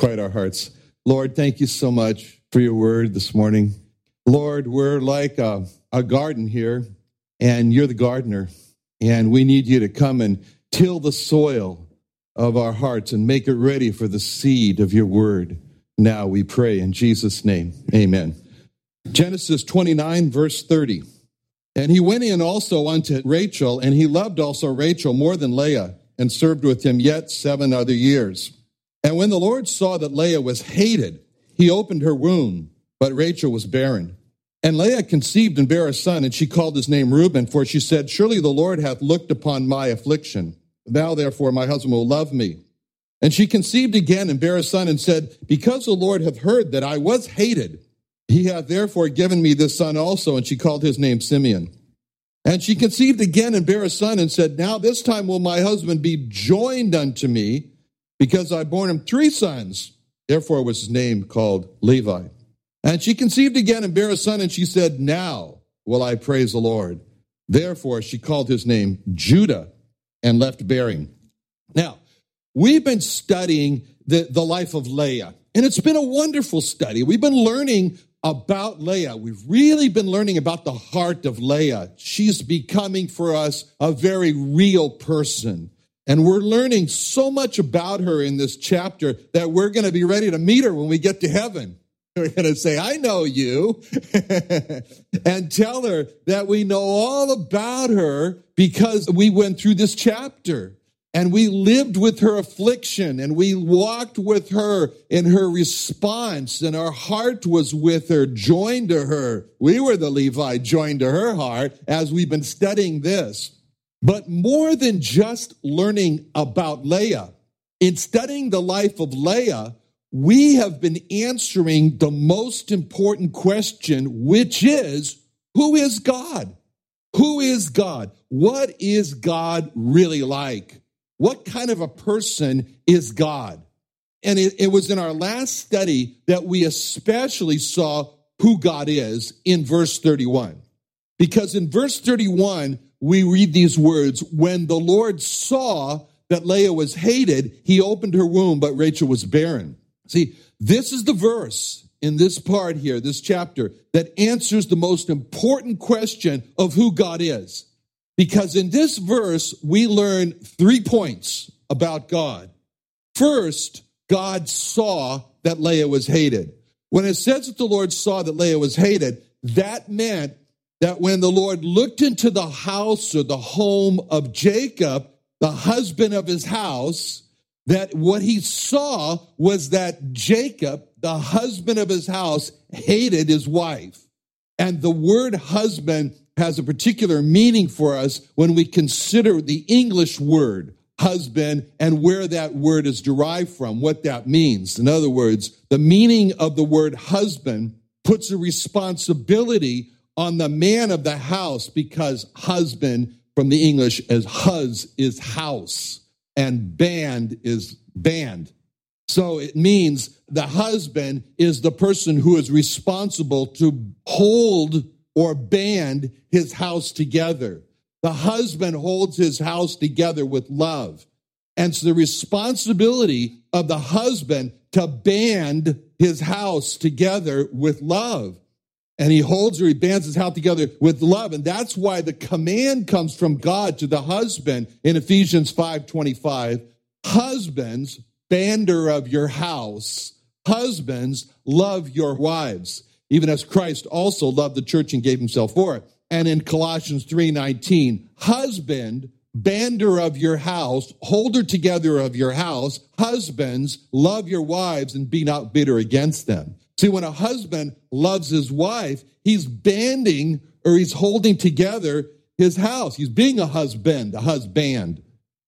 quiet our hearts. Lord, thank you so much for your word this morning. Lord, we're like a, a garden here, and you're the gardener, and we need you to come and till the soil of our hearts and make it ready for the seed of your word. Now we pray in Jesus' name. Amen. Genesis 29, verse 30. And he went in also unto Rachel, and he loved also Rachel more than Leah, and served with him yet seven other years. And when the Lord saw that Leah was hated, he opened her womb, but Rachel was barren. And Leah conceived and bare a son, and she called his name Reuben, for she said, Surely the Lord hath looked upon my affliction. Thou therefore, my husband, will love me. And she conceived again and bare a son, and said, Because the Lord hath heard that I was hated, he hath therefore given me this son also. And she called his name Simeon. And she conceived again and bare a son, and said, Now this time will my husband be joined unto me because I bore him three sons. Therefore was his name called Levi. And she conceived again and bare a son, and she said, Now will I praise the Lord. Therefore she called his name Judah and left bearing. Now, we've been studying the, the life of Leah, and it's been a wonderful study. We've been learning about Leah. We've really been learning about the heart of Leah. She's becoming for us a very real person. And we're learning so much about her in this chapter that we're going to be ready to meet her when we get to heaven. We're going to say, I know you, and tell her that we know all about her because we went through this chapter and we lived with her affliction and we walked with her in her response and our heart was with her, joined to her. We were the Levi joined to her heart as we've been studying this. But more than just learning about Leah, in studying the life of Leah, we have been answering the most important question, which is who is God? Who is God? What is God really like? What kind of a person is God? And it, it was in our last study that we especially saw who God is in verse 31. Because in verse 31, we read these words When the Lord saw that Leah was hated, he opened her womb, but Rachel was barren. See, this is the verse in this part here, this chapter, that answers the most important question of who God is. Because in this verse, we learn three points about God. First, God saw that Leah was hated. When it says that the Lord saw that Leah was hated, that meant that when the Lord looked into the house or the home of Jacob, the husband of his house, that what he saw was that Jacob, the husband of his house, hated his wife. And the word husband has a particular meaning for us when we consider the English word husband and where that word is derived from, what that means. In other words, the meaning of the word husband puts a responsibility on the man of the house because husband from the English as hus is house and band is band. So it means the husband is the person who is responsible to hold or band his house together. The husband holds his house together with love. And it's the responsibility of the husband to band his house together with love and he holds her, he bands his house together with love. And that's why the command comes from God to the husband in Ephesians 5 25. Husbands, bander of your house Husbands, love your wives, even as Christ also loved the church and gave himself for it. And in Colossians 3:19, husband, bander of your house, holder together of your house, husbands, love your wives and be not bitter against them. See, when a husband loves his wife, he's banding or he's holding together his house. He's being a husband, a husband.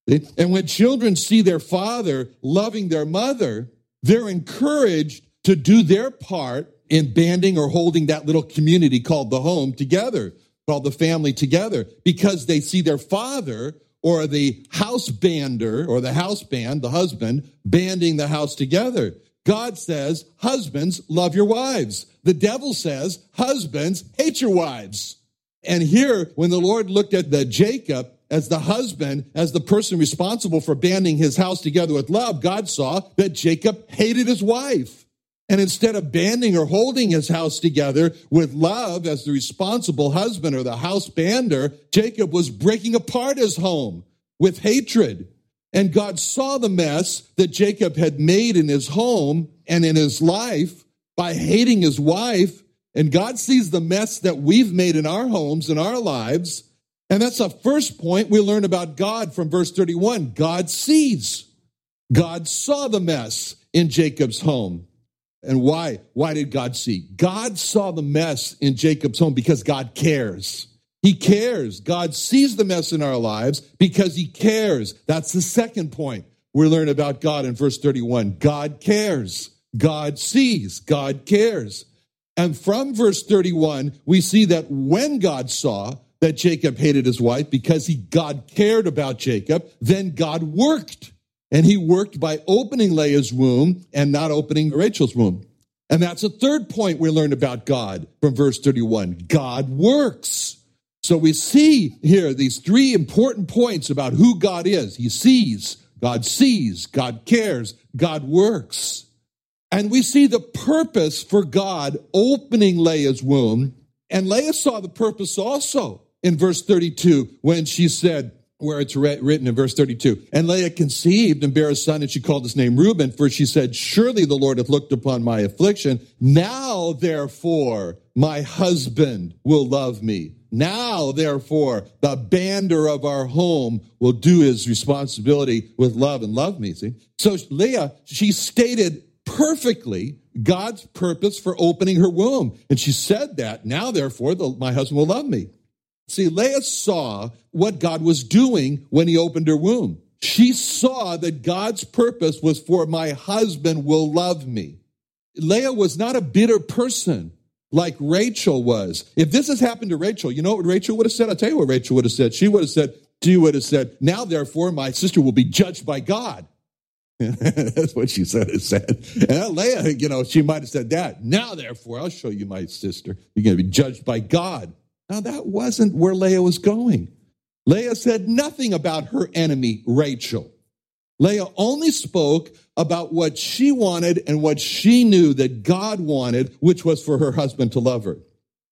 And when children see their father loving their mother, they're encouraged to do their part in banding or holding that little community called the home together, called the family together, because they see their father or the house bander or the house band, the husband, banding the house together. God says, husbands, love your wives. The devil says, husbands, hate your wives. And here, when the Lord looked at the Jacob as the husband, as the person responsible for banding his house together with love, God saw that Jacob hated his wife. And instead of banding or holding his house together with love as the responsible husband or the house bander, Jacob was breaking apart his home with hatred. And God saw the mess that Jacob had made in his home and in his life by hating his wife and God sees the mess that we've made in our homes, and our lives. And that's the first point we learn about God from verse 31. God sees. God saw the mess in Jacob's home. And why? Why did God see? God saw the mess in Jacob's home because God cares. He cares. God sees the mess in our lives because he cares. That's the second point we learn about God in verse 31. God cares. God sees. God cares. And from verse 31, we see that when God saw that Jacob hated his wife because he, God cared about Jacob, then God worked. And he worked by opening Leah's womb and not opening Rachel's womb. And that's a third point we learn about God from verse 31. God works. So we see here these three important points about who God is. He sees, God sees, God cares, God works. And we see the purpose for God opening Leah's womb. And Leah saw the purpose also in verse 32 when she said, where it's written in verse 32. And Leah conceived and bare a son, and she called his name Reuben, for she said, Surely the Lord hath looked upon my affliction. Now, therefore, my husband will love me. Now, therefore, the bander of our home will do his responsibility with love and love me. See? So Leah, she stated perfectly God's purpose for opening her womb. And she said that, now therefore, the, my husband will love me. See, Leah saw what God was doing when he opened her womb. She saw that God's purpose was for my husband will love me. Leah was not a bitter person like Rachel was. If this has happened to Rachel, you know what Rachel would have said? I'll tell you what Rachel would have said. She would have said, she would have said, now therefore my sister will be judged by God. That's what she said. It said. And Leah, you know, she might have said that. Now, therefore, I'll show you my sister. You're going to be judged by God. Now, that wasn't where Leah was going. Leah said nothing about her enemy, Rachel. Leah only spoke about what she wanted and what she knew that God wanted, which was for her husband to love her.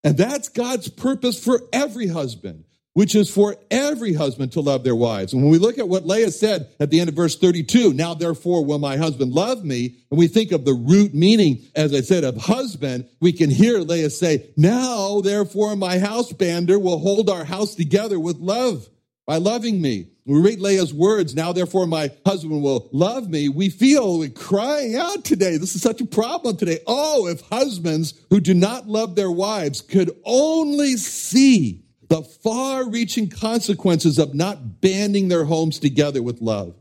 And that's God's purpose for every husband which is for every husband to love their wives. And when we look at what Leah said at the end of verse 32, now therefore will my husband love me, and we think of the root meaning, as I said, of husband, we can hear Leah say, now therefore my house bander will hold our house together with love by loving me. We read Leah's words, now therefore my husband will love me. We feel we're crying out today. This is such a problem today. Oh, if husbands who do not love their wives could only see the far reaching consequences of not banding their homes together with love.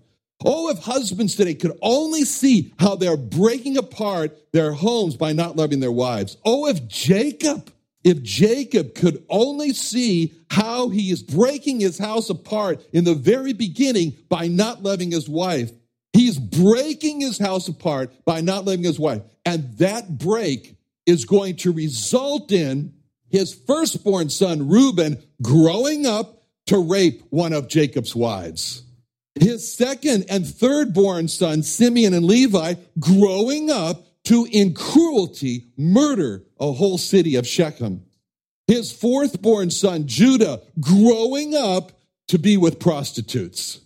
Oh, if husbands today could only see how they're breaking apart their homes by not loving their wives. Oh, if Jacob, if Jacob could only see how he is breaking his house apart in the very beginning by not loving his wife. He's breaking his house apart by not loving his wife. And that break is going to result in his firstborn son, Reuben, growing up to rape one of Jacob's wives. His second and thirdborn son, Simeon and Levi, growing up to in cruelty murder a whole city of Shechem. His fourth born son, Judah, growing up to be with prostitutes.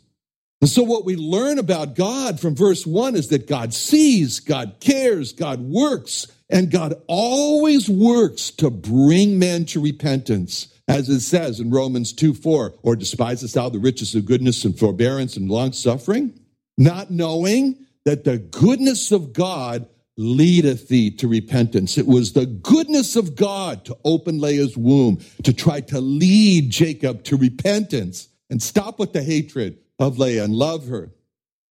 And so, what we learn about God from verse one is that God sees, God cares, God works, and God always works to bring men to repentance. As it says in Romans 2 4, or despisest thou the riches of goodness and forbearance and long suffering, not knowing that the goodness of God leadeth thee to repentance. It was the goodness of God to open Leah's womb, to try to lead Jacob to repentance and stop with the hatred of Leah and love her.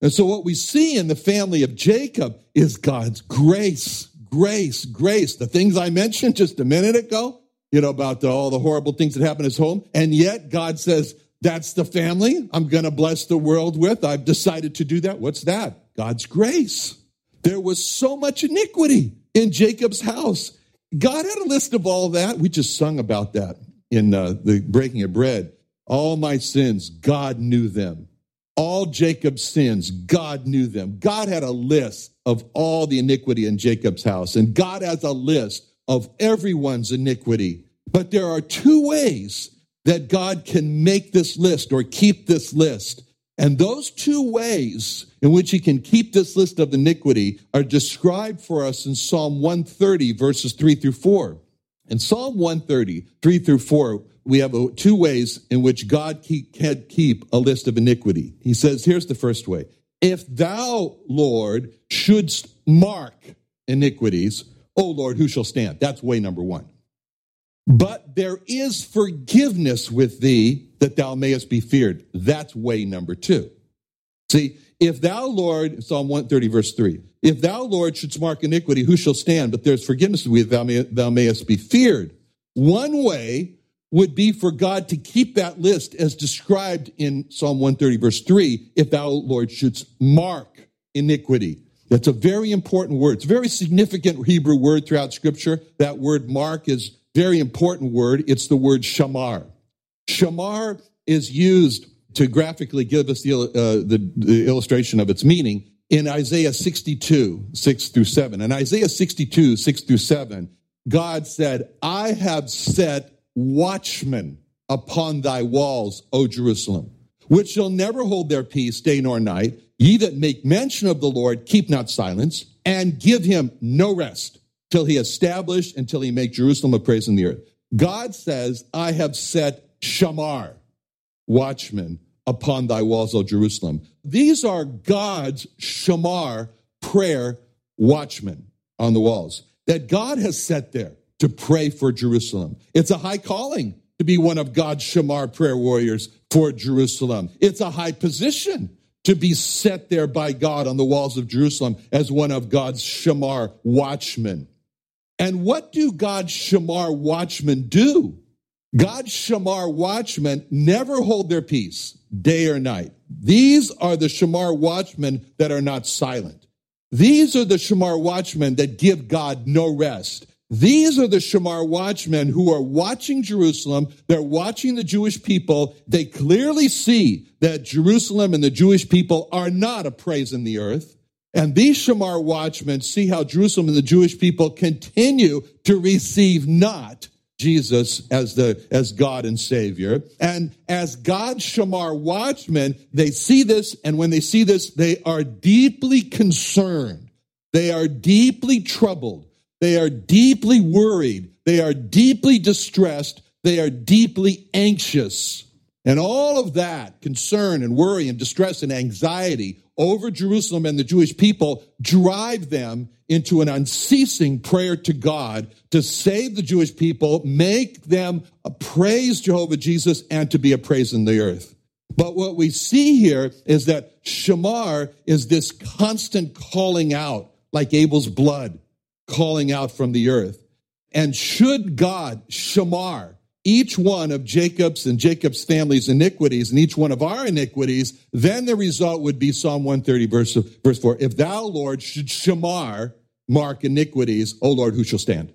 And so what we see in the family of Jacob is God's grace, grace, grace. The things I mentioned just a minute ago, you know, about the, all the horrible things that happen in his home. And yet God says, that's the family I'm going to bless the world with. I've decided to do that. What's that? God's grace. There was so much iniquity in Jacob's house. God had a list of all that. We just sung about that in uh, the breaking of bread. All my sins, God knew them. All Jacob's sins, God knew them. God had a list of all the iniquity in Jacob's house, and God has a list of everyone's iniquity. But there are two ways that God can make this list or keep this list. And those two ways in which he can keep this list of iniquity are described for us in Psalm 130, verses 3 through 4. In Psalm 130, 3 through 4, we have two ways in which God can keep a list of iniquity. He says, here's the first way. If thou, Lord, shouldst mark iniquities, O Lord, who shall stand? That's way number one. But there is forgiveness with thee that thou mayest be feared. That's way number two. See, if thou, Lord, Psalm 130, verse 3, if thou, Lord, shouldst mark iniquity, who shall stand? But there's forgiveness with thou, may, thou mayest be feared. One way would be for God to keep that list as described in Psalm 130, verse 3, if thou, Lord, shouldst mark iniquity. That's a very important word. It's a very significant Hebrew word throughout Scripture. That word mark is very important word. It's the word shamar. Shamar is used to graphically give us the, uh, the, the illustration of its meaning in Isaiah 62, 6 through 7. In Isaiah 62, 6 through 7, God said, I have set watchmen upon thy walls, O Jerusalem, which shall never hold their peace day nor night. Ye that make mention of the Lord, keep not silence, and give him no rest till he establish, until he make Jerusalem a praise in the earth. God says, I have set shamar, watchman, upon thy walls, O Jerusalem. These are God's shamar prayer watchmen on the walls that God has set there to pray for Jerusalem. It's a high calling to be one of God's shamar prayer warriors for Jerusalem. It's a high position to be set there by God on the walls of Jerusalem as one of God's shamar watchmen. And what do God's Shamar watchmen do? God's Shamar watchmen never hold their peace day or night. These are the Shamar watchmen that are not silent. These are the Shamar watchmen that give God no rest. These are the Shamar watchmen who are watching Jerusalem. They're watching the Jewish people. They clearly see that Jerusalem and the Jewish people are not a praise in the earth. And these Shamar watchmen see how Jerusalem and the Jewish people continue to receive not Jesus as the as God and Savior. And as God's Shamar watchmen, they see this, and when they see this, they are deeply concerned. They are deeply troubled. They are deeply worried. They are deeply distressed. They are deeply anxious. And all of that concern and worry and distress and anxiety over Jerusalem and the Jewish people drive them into an unceasing prayer to God to save the Jewish people, make them praise Jehovah Jesus and to be a praise in the earth. But what we see here is that Shamar is this constant calling out, like Abel's blood calling out from the earth. And should God, Shamar, each one of Jacob's and Jacob's family's iniquities and each one of our iniquities, then the result would be Psalm 130, verse, verse 4. If thou, Lord, should shamar, mark iniquities, O Lord, who shall stand?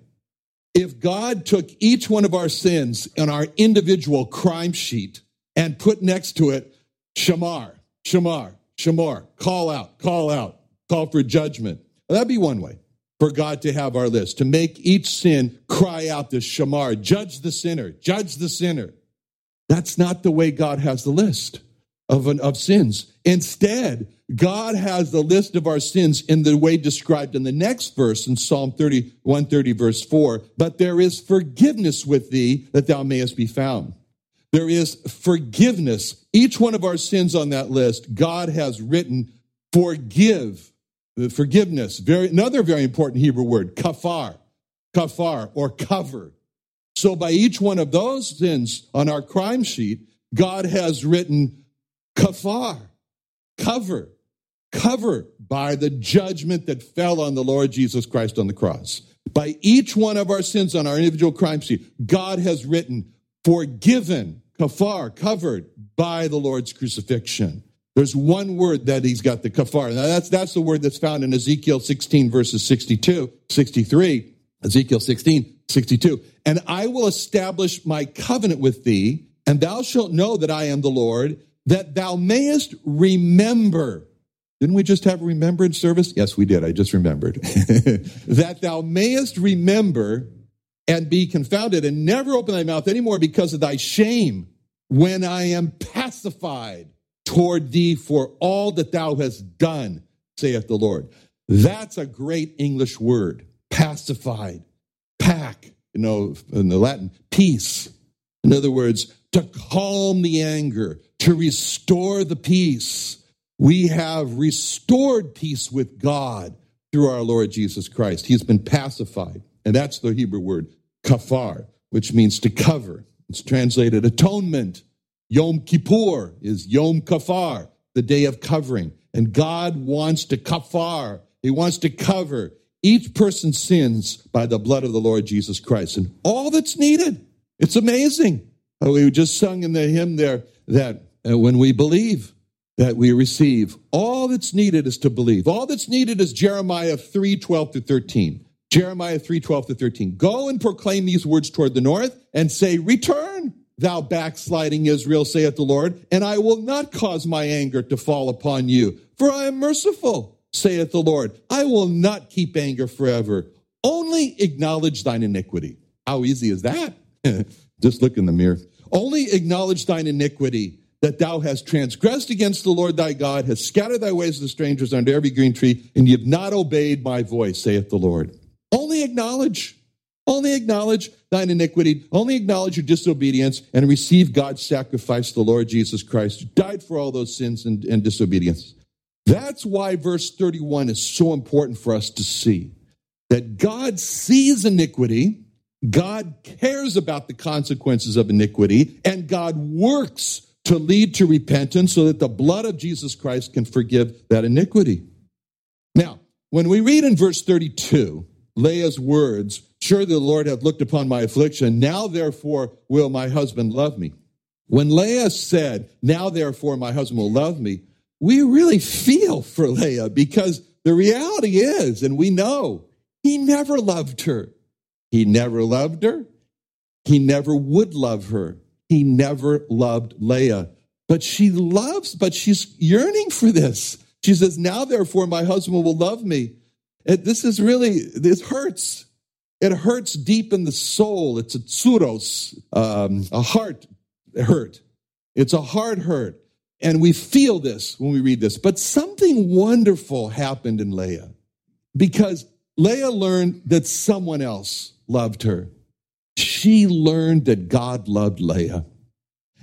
If God took each one of our sins on our individual crime sheet and put next to it, shamar, shamar, shamar, call out, call out, call for judgment, that'd be one way for God to have our list, to make each sin cry out this shamar, judge the sinner, judge the sinner. That's not the way God has the list. of, an, of sins. Instead, God has the list of our sins in the way described in the next verse in Psalm 30, 130 verse 4. But there is forgiveness with thee that thou mayest be found. There is forgiveness. Each one of our sins on that list, God has written forgive. Forgiveness. Very, another very important Hebrew word, kafar. Kafar or cover. So by each one of those sins on our crime sheet, God has written kafar, cover, cover by the judgment that fell on the Lord Jesus Christ on the cross. By each one of our sins on our individual crime sheet, God has written forgiven, kafar, covered by the Lord's crucifixion. There's one word that he's got the kafar. Now that's, that's the word that's found in Ezekiel 16 verses 62, 63, Ezekiel 16, 62. And I will establish my covenant with thee, and thou shalt know that I am the Lord, that thou mayest remember. Didn't we just have remembrance service? Yes, we did. I just remembered. that thou mayest remember and be confounded and never open thy mouth anymore because of thy shame when I am pacified toward thee for all that thou hast done, saith the Lord. That's a great English word, pacified, pac, you know, in the Latin, peace. In other words, to calm the anger, to restore the peace. We have restored peace with God through our Lord Jesus Christ. He's been pacified. And that's the Hebrew word, kafar, which means to cover. It's translated atonement. Yom Kippur is Yom Kafar, the day of covering. And God wants to kafar. He wants to cover each person's sins by the blood of the Lord Jesus Christ. And all that's needed. It's amazing. We just sung in the hymn there that uh, when we believe, that we receive. All that's needed is to believe. All that's needed is Jeremiah 3 12 to 13. Jeremiah 3 12 to 13. Go and proclaim these words toward the north and say, Return, thou backsliding Israel, saith the Lord, and I will not cause my anger to fall upon you, for I am merciful, saith the Lord. I will not keep anger forever. Only acknowledge thine iniquity. How easy is that? Just look in the mirror. Only acknowledge thine iniquity that thou hast transgressed against the Lord thy God, hast scattered thy ways to strangers under every green tree, and ye have not obeyed my voice, saith the Lord. Only acknowledge, only acknowledge thine iniquity, only acknowledge your disobedience, and receive God's sacrifice, the Lord Jesus Christ, who died for all those sins and, and disobedience. That's why verse 31 is so important for us to see that God sees iniquity, God cares about the consequences of iniquity, and God works to lead to repentance so that the blood of Jesus Christ can forgive that iniquity. Now, when we read in verse 32, Leah's words, Surely the Lord hath looked upon my affliction. Now therefore will my husband love me. When Leah said, Now therefore my husband will love me, we really feel for Leah because the reality is, and we know, he never loved her. He never loved her. He never would love her. He never loved Leah. But she loves, but she's yearning for this. She says, Now therefore my husband will love me. It, this is really, this hurts. It hurts deep in the soul. It's a tsuros, um, a heart hurt. It's a heart hurt. And we feel this when we read this. But something wonderful happened in Leah because Leah learned that someone else loved her she learned that God loved Leah.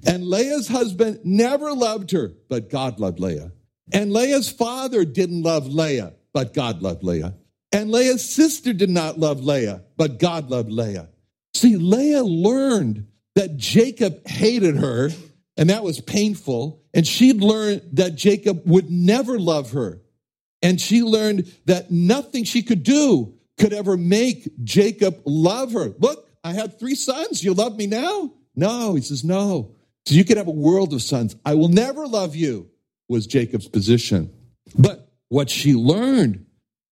And Leah's husband never loved her, but God loved Leah. And Leah's father didn't love Leah, but God loved Leah. And Leah's sister did not love Leah, but God loved Leah. See, Leah learned that Jacob hated her, and that was painful. And she'd learned that Jacob would never love her. And she learned that nothing she could do could ever make Jacob love her. Look, I had three sons. You love me now? No. He says, No. So you could have a world of sons. I will never love you, was Jacob's position. But what she learned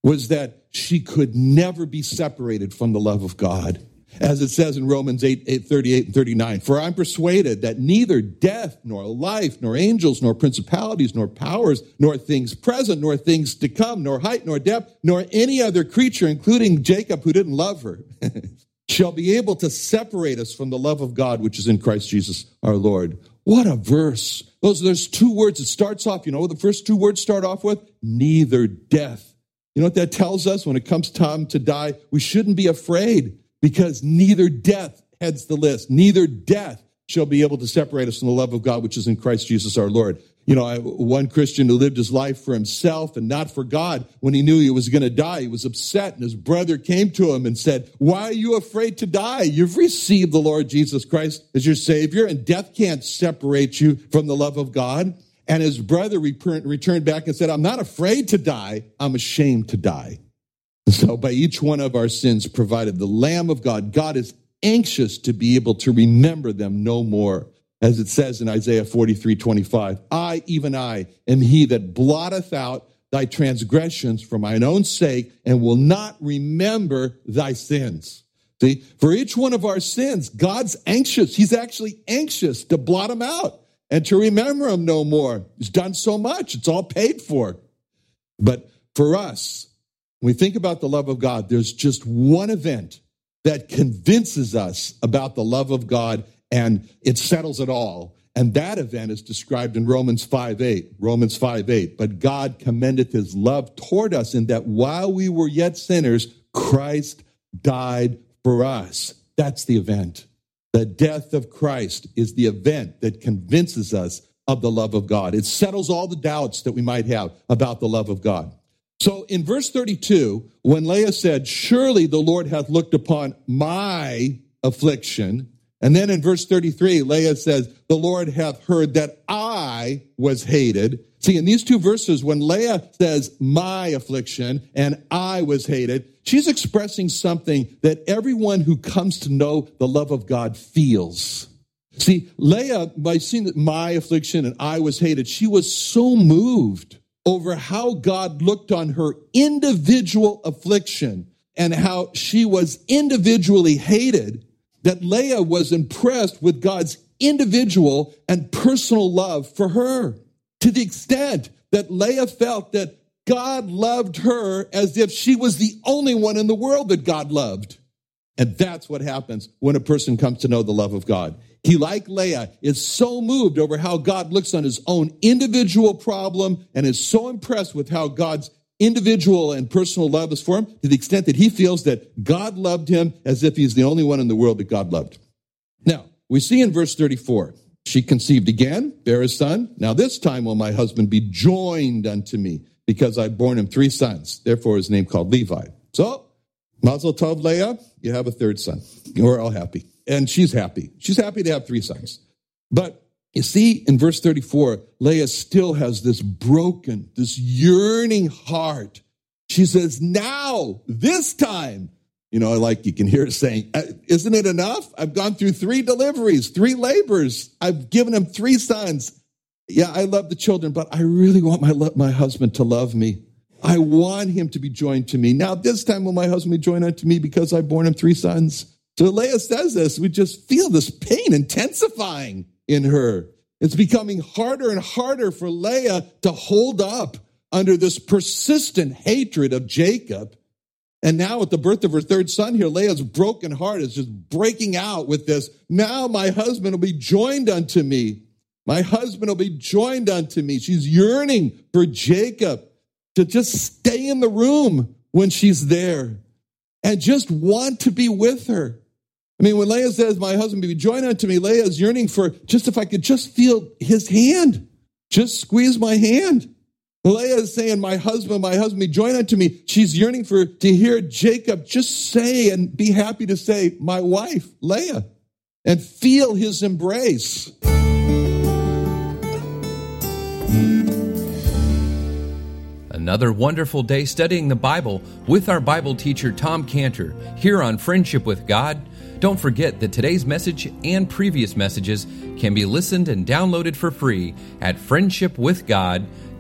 was that she could never be separated from the love of God. As it says in Romans 8, 8 38 and 39, for I'm persuaded that neither death, nor life, nor angels, nor principalities, nor powers, nor things present, nor things to come, nor height, nor depth, nor any other creature, including Jacob who didn't love her, shall be able to separate us from the love of God which is in Christ Jesus our Lord. What a verse. Those, there's two words. It starts off, you know what the first two words start off with? Neither death. You know what that tells us when it comes time to die? We shouldn't be afraid because neither death heads the list. Neither death shall be able to separate us from the love of God, which is in Christ Jesus our Lord. You know, one Christian who lived his life for himself and not for God, when he knew he was going to die, he was upset. And his brother came to him and said, Why are you afraid to die? You've received the Lord Jesus Christ as your Savior, and death can't separate you from the love of God. And his brother returned back and said, I'm not afraid to die, I'm ashamed to die. So, by each one of our sins provided, the Lamb of God, God is anxious to be able to remember them no more as it says in Isaiah 43 25, I, even I, am he that blotteth out thy transgressions for mine own sake and will not remember thy sins. See, for each one of our sins, God's anxious. He's actually anxious to blot them out and to remember him no more. He's done so much, it's all paid for. But for us, when we think about the love of God, there's just one event that convinces us about the love of God and it settles it all. And that event is described in Romans 5 8. Romans 5 8. But God commendeth his love toward us in that while we were yet sinners, Christ died for us. That's the event. The death of Christ is the event that convinces us of the love of God. It settles all the doubts that we might have about the love of God. So in verse 32, when Leah said, Surely the Lord hath looked upon my affliction, and then in verse 33, Leah says, The Lord hath heard that I was hated. See, in these two verses, when Leah says, My affliction and I was hated, she's expressing something that everyone who comes to know the love of God feels. See, Leah, by seeing that my affliction and I was hated, she was so moved over how God looked on her individual affliction and how she was individually hated that Leah was impressed with God's individual and personal love for her to the extent that Leah felt that God loved her as if she was the only one in the world that God loved. And that's what happens when a person comes to know the love of God. He, like Leah, is so moved over how God looks on his own individual problem and is so impressed with how God's individual and personal love is for him to the extent that he feels that God loved him as if he's the only one in the world that God loved. Now, we see in verse 34, she conceived again, bare a son. Now this time will my husband be joined unto me because I've borne him three sons. Therefore his name called Levi. So, Mazel Tov Leah, you have a third son. We're all happy. And she's happy. She's happy to have three sons. But you see, in verse 34, Leah still has this broken, this yearning heart. She says, now, this time, you know, like you can hear it saying, uh, isn't it enough? I've gone through three deliveries, three labors. I've given him three sons. Yeah, I love the children, but I really want my, my husband to love me. I want him to be joined to me. Now, this time will my husband be joined unto me because I've borne him three sons. So Leah says this, we just feel this pain intensifying in her. It's becoming harder and harder for Leah to hold up under this persistent hatred of Jacob. And now, at the birth of her third son here, Leah's broken heart is just breaking out with this. Now, my husband will be joined unto me. My husband will be joined unto me. She's yearning for Jacob to just stay in the room when she's there and just want to be with her. I mean, when Leah says, My husband will be joined unto me, Leah is yearning for just if I could just feel his hand, just squeeze my hand. Leah is saying, My husband, my husband be joined unto me. She's yearning for to hear Jacob just say and be happy to say, My wife, Leah, and feel his embrace. Another wonderful day studying the Bible with our Bible teacher, Tom Cantor, here on Friendship with God. Don't forget that today's message and previous messages can be listened and downloaded for free at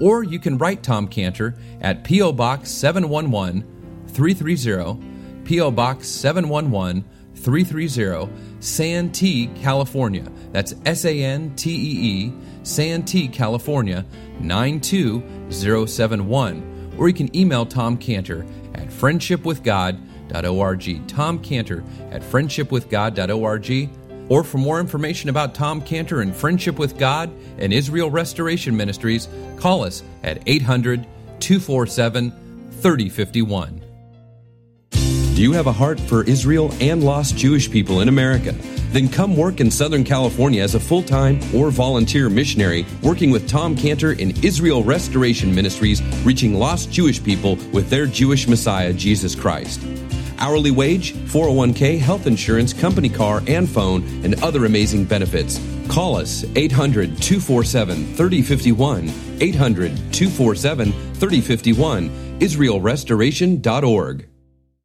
or you can write Tom Cantor at P.O. Box 711 330, P.O. Box 711 330, Santee, California. That's S A N T E E, Santee, California 92071. Or you can email Tom Cantor at friendshipwithgod.org. Tom Cantor at friendshipwithgod.org. Or for more information about Tom Cantor and Friendship with God and Israel Restoration Ministries, call us at 800 247 3051. Do you have a heart for Israel and lost Jewish people in America? Then come work in Southern California as a full time or volunteer missionary working with Tom Cantor in Israel Restoration Ministries, reaching lost Jewish people with their Jewish Messiah, Jesus Christ. Hourly wage, 401k, health insurance, company car and phone, and other amazing benefits. Call us 800 247 3051. 800 247 3051. IsraelRestoration.org.